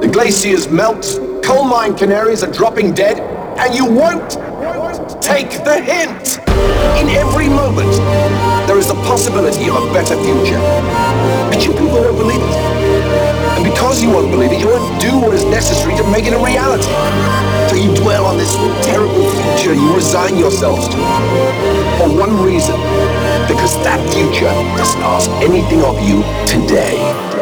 The glaciers melt, coal mine canaries are dropping dead, and you won't Take the hint! In every moment, there is the possibility of a better future. But you people won't believe it. And because you won't believe it, you won't do what is necessary to make it a reality. So you dwell on this terrible future you resign yourselves to. It. For one reason. Because that future doesn't ask anything of you today.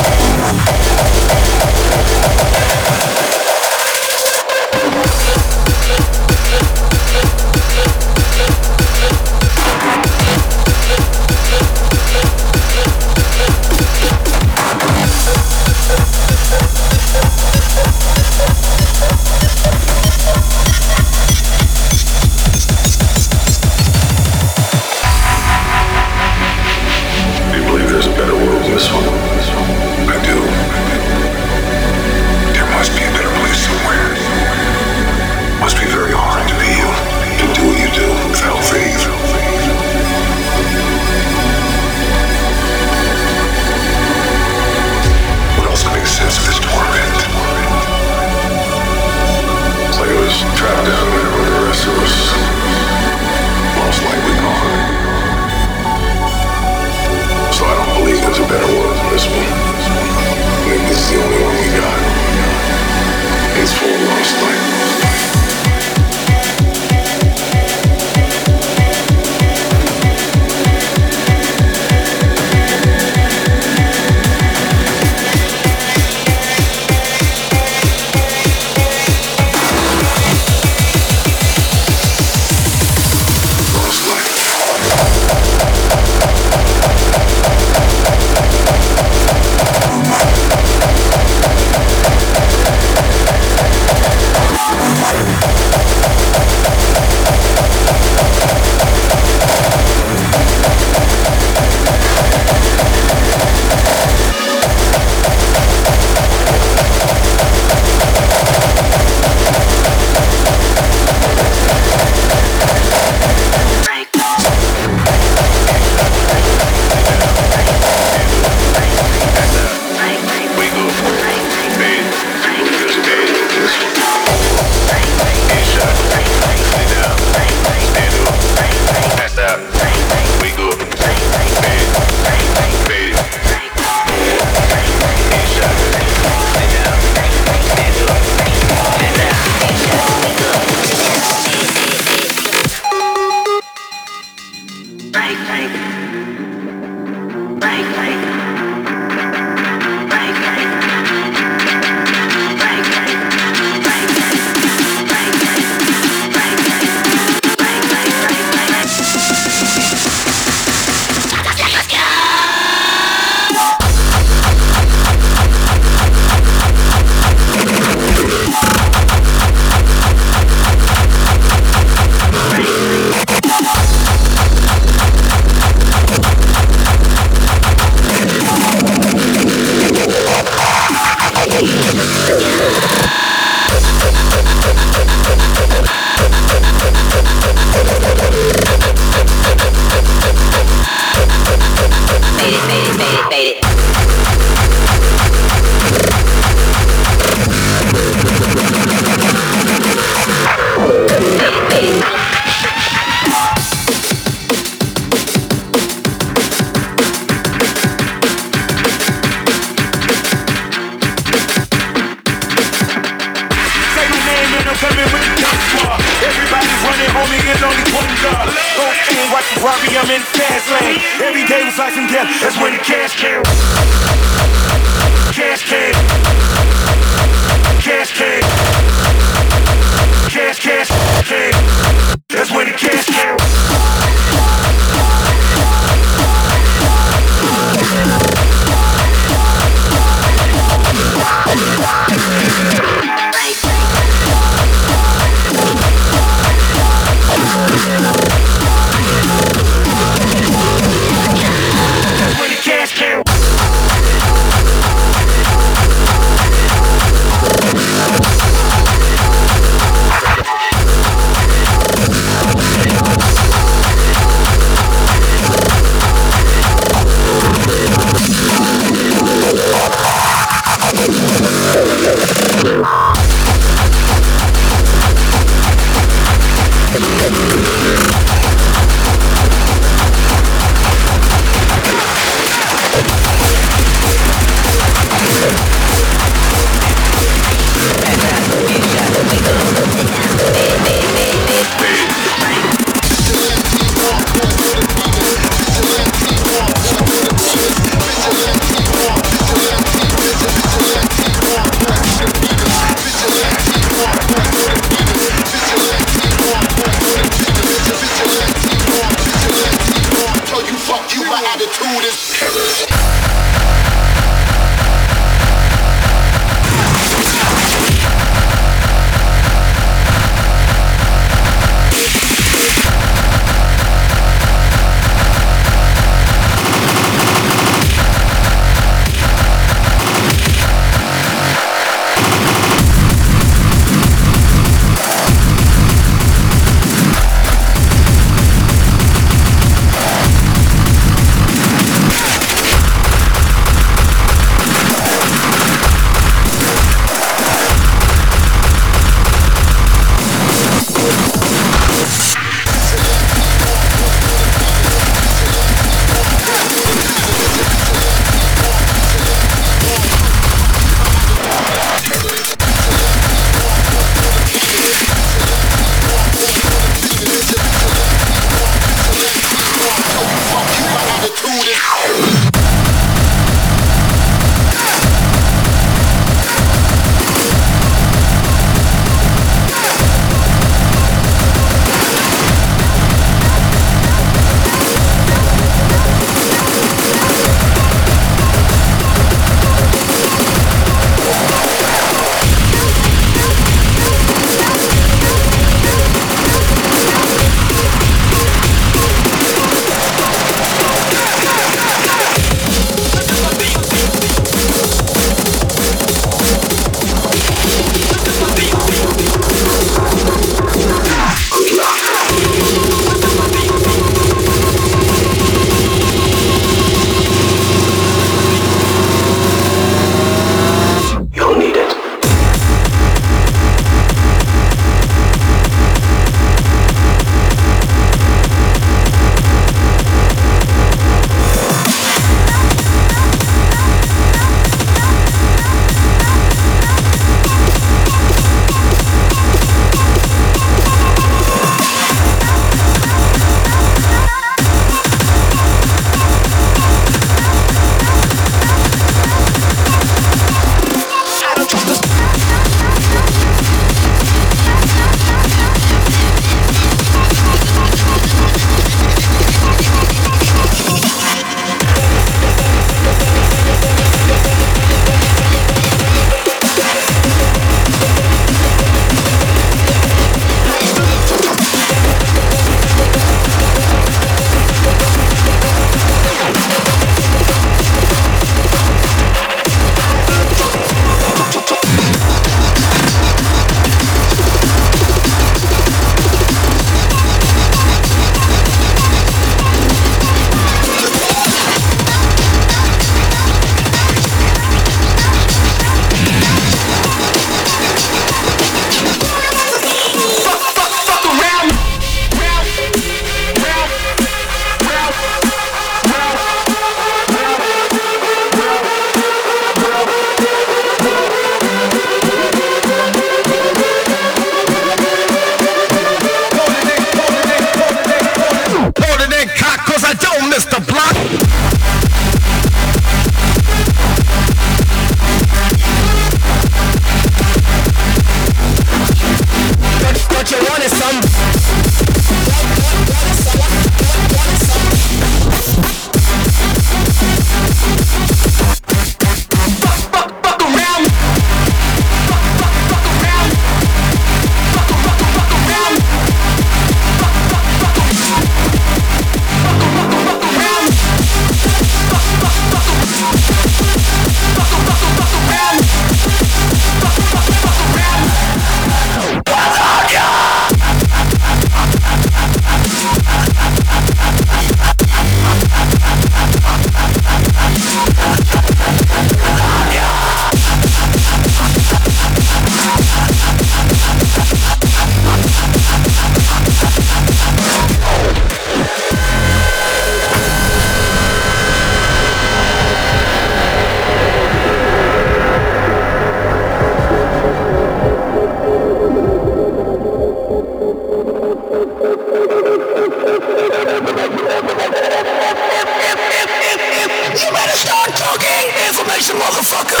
Motherfucker.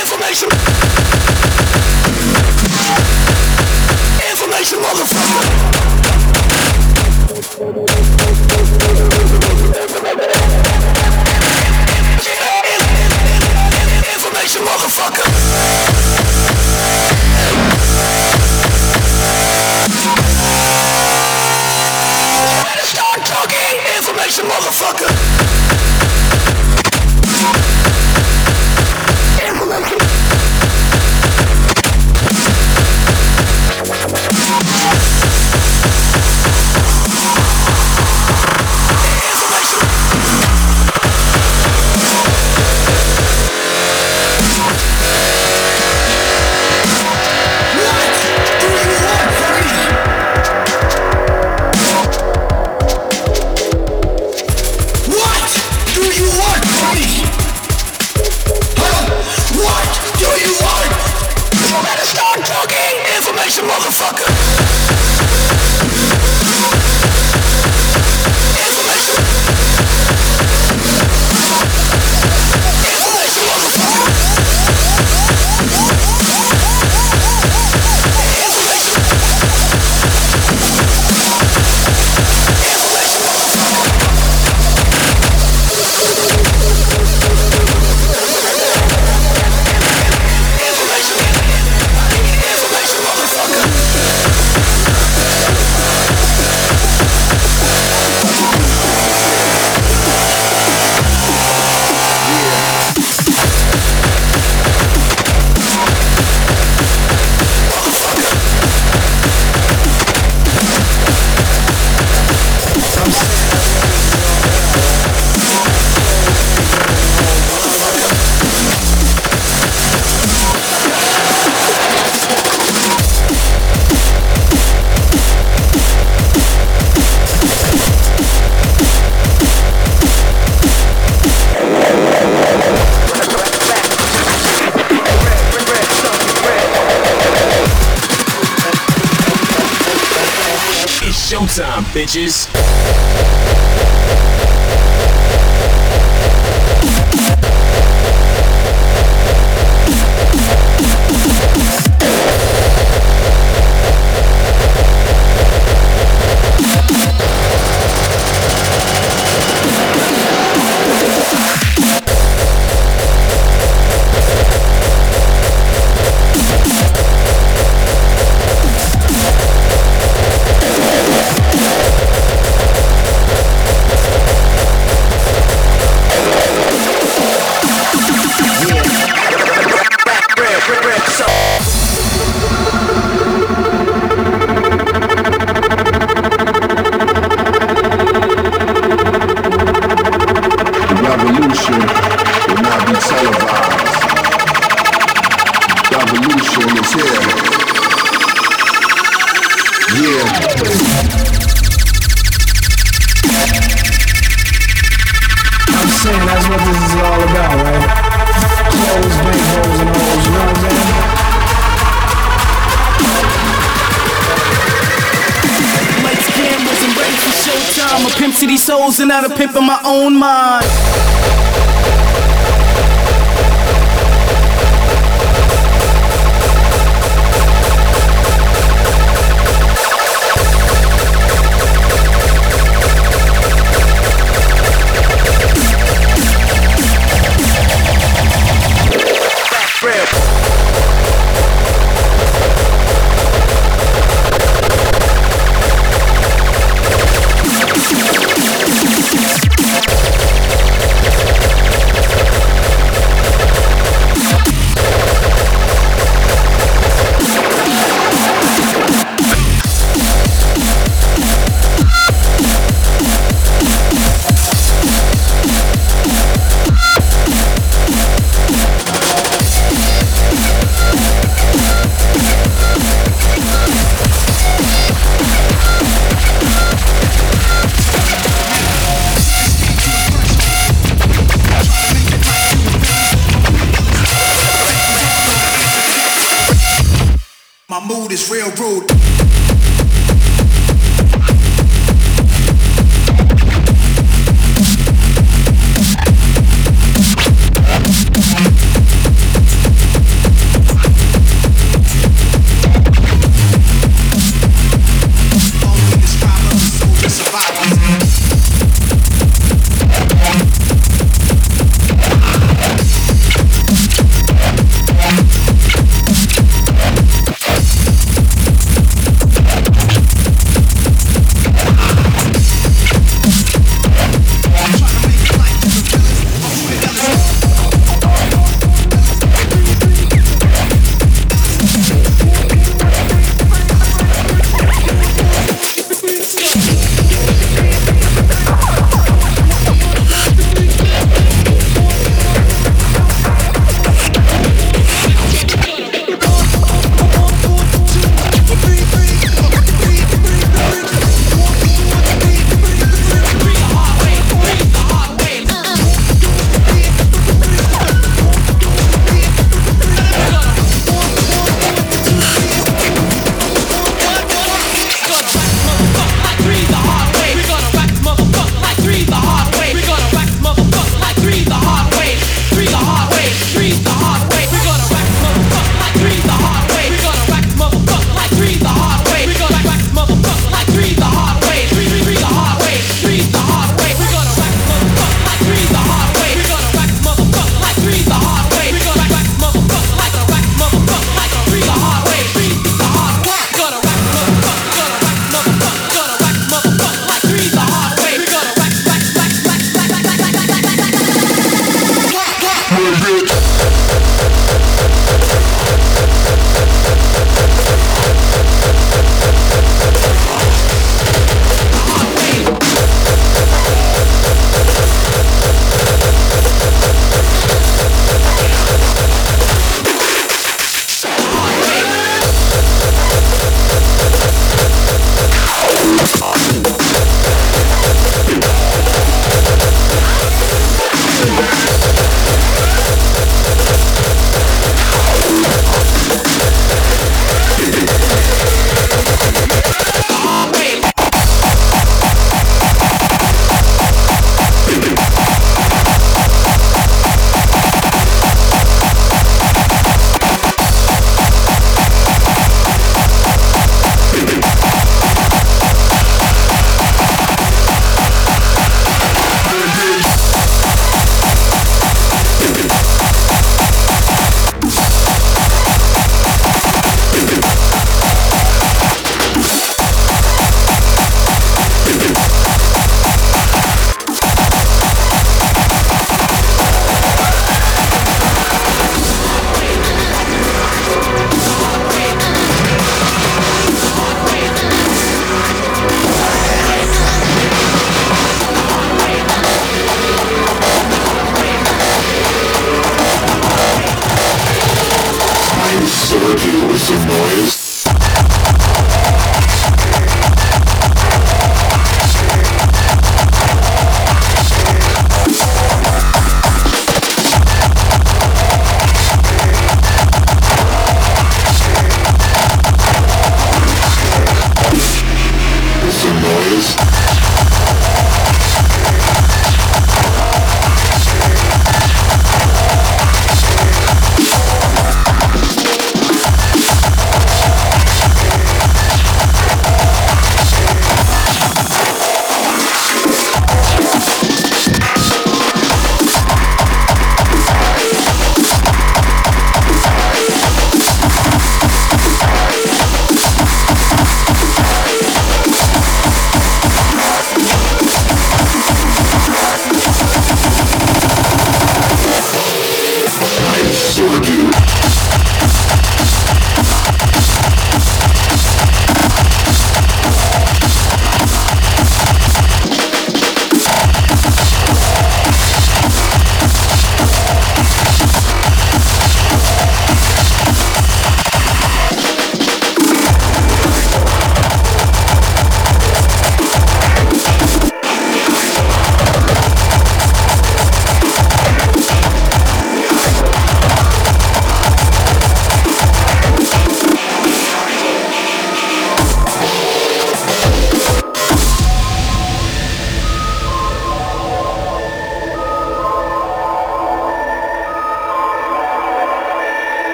Information. Information, motherfucker. Bitches.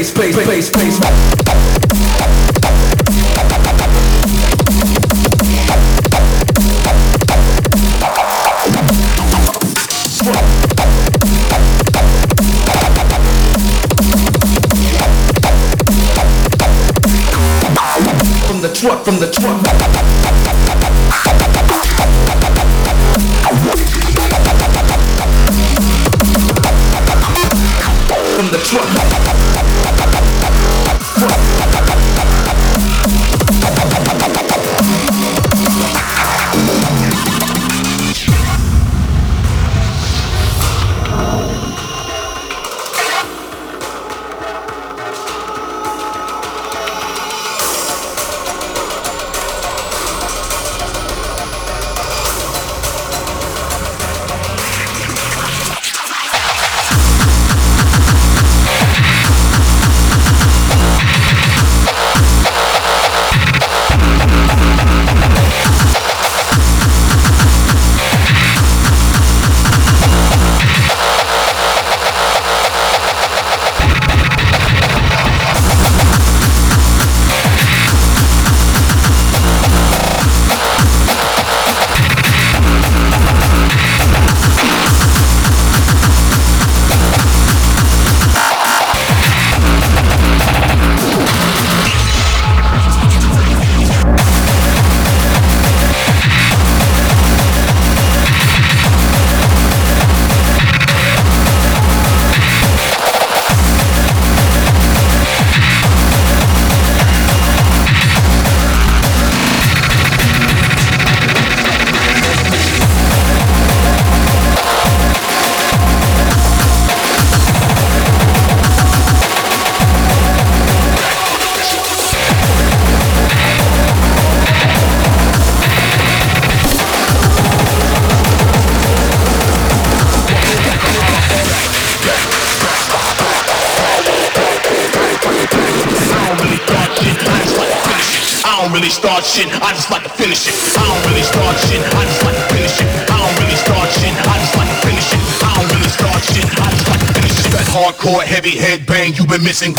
Bass, bass, bass. truck from the truck. From the shit, I just like to finish it. I don't really start shit, I just like to finish it. I don't really start shit, I just like to finish it. I don't really start shit, I just like to finish it. That hardcore heavy head bang you've been missing.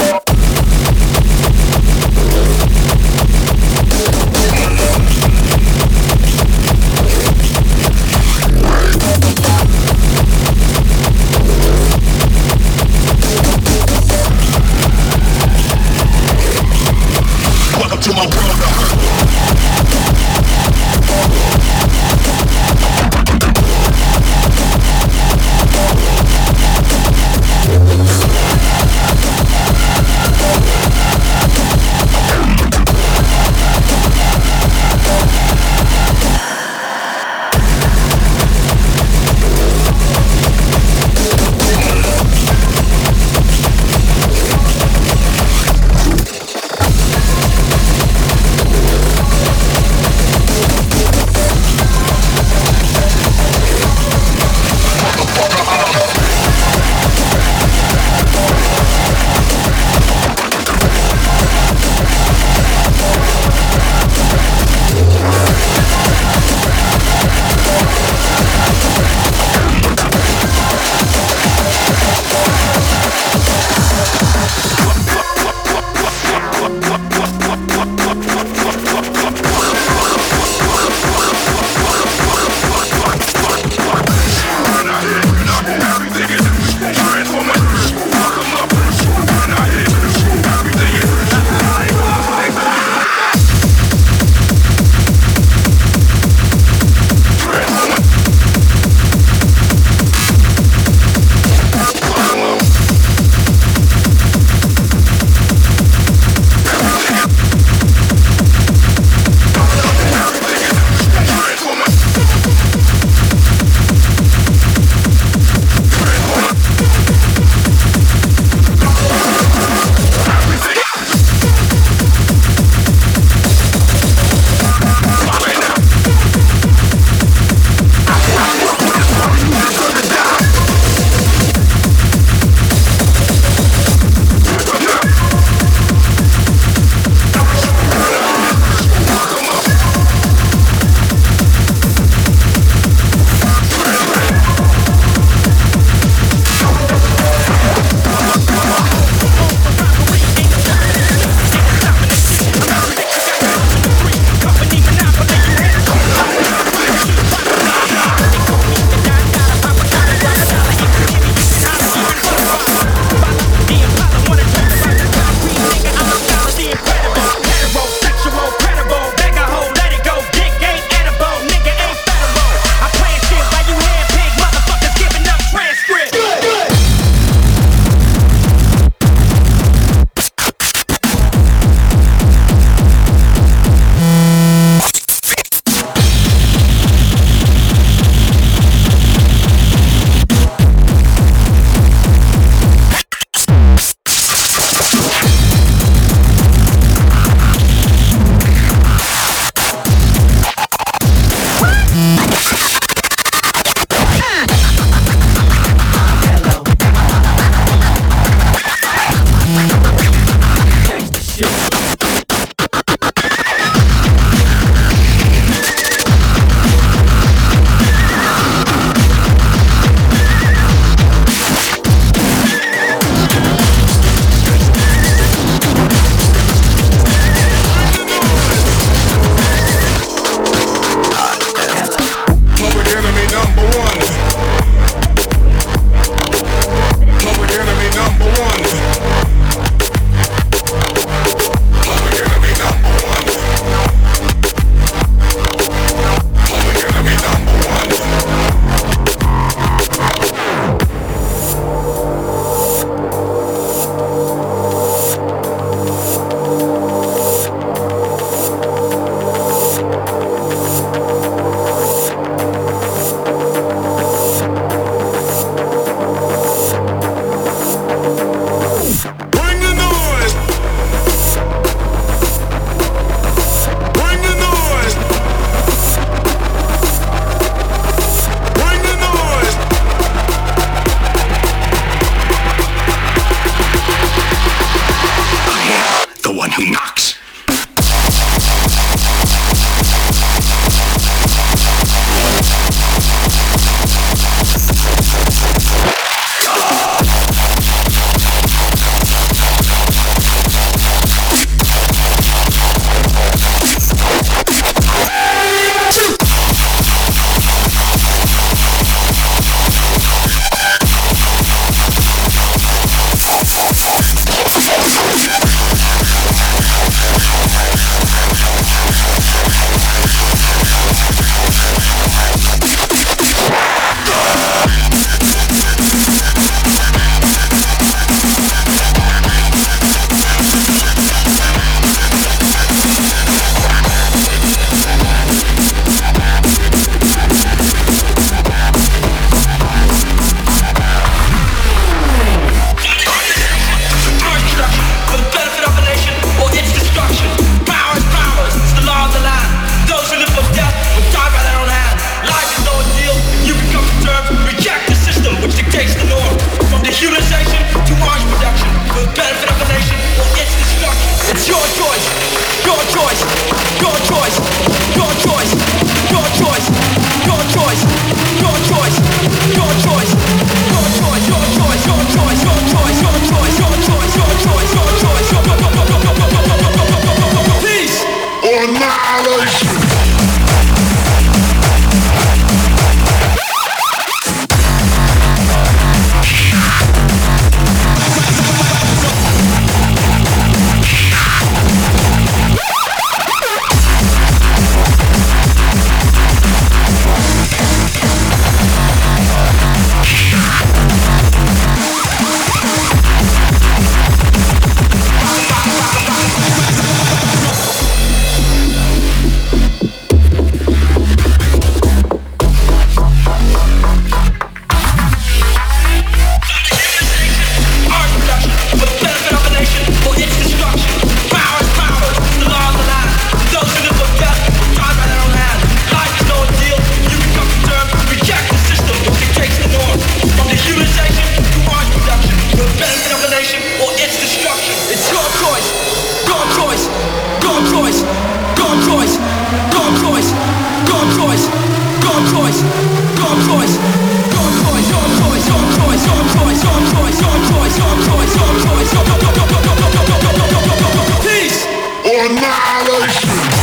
violation.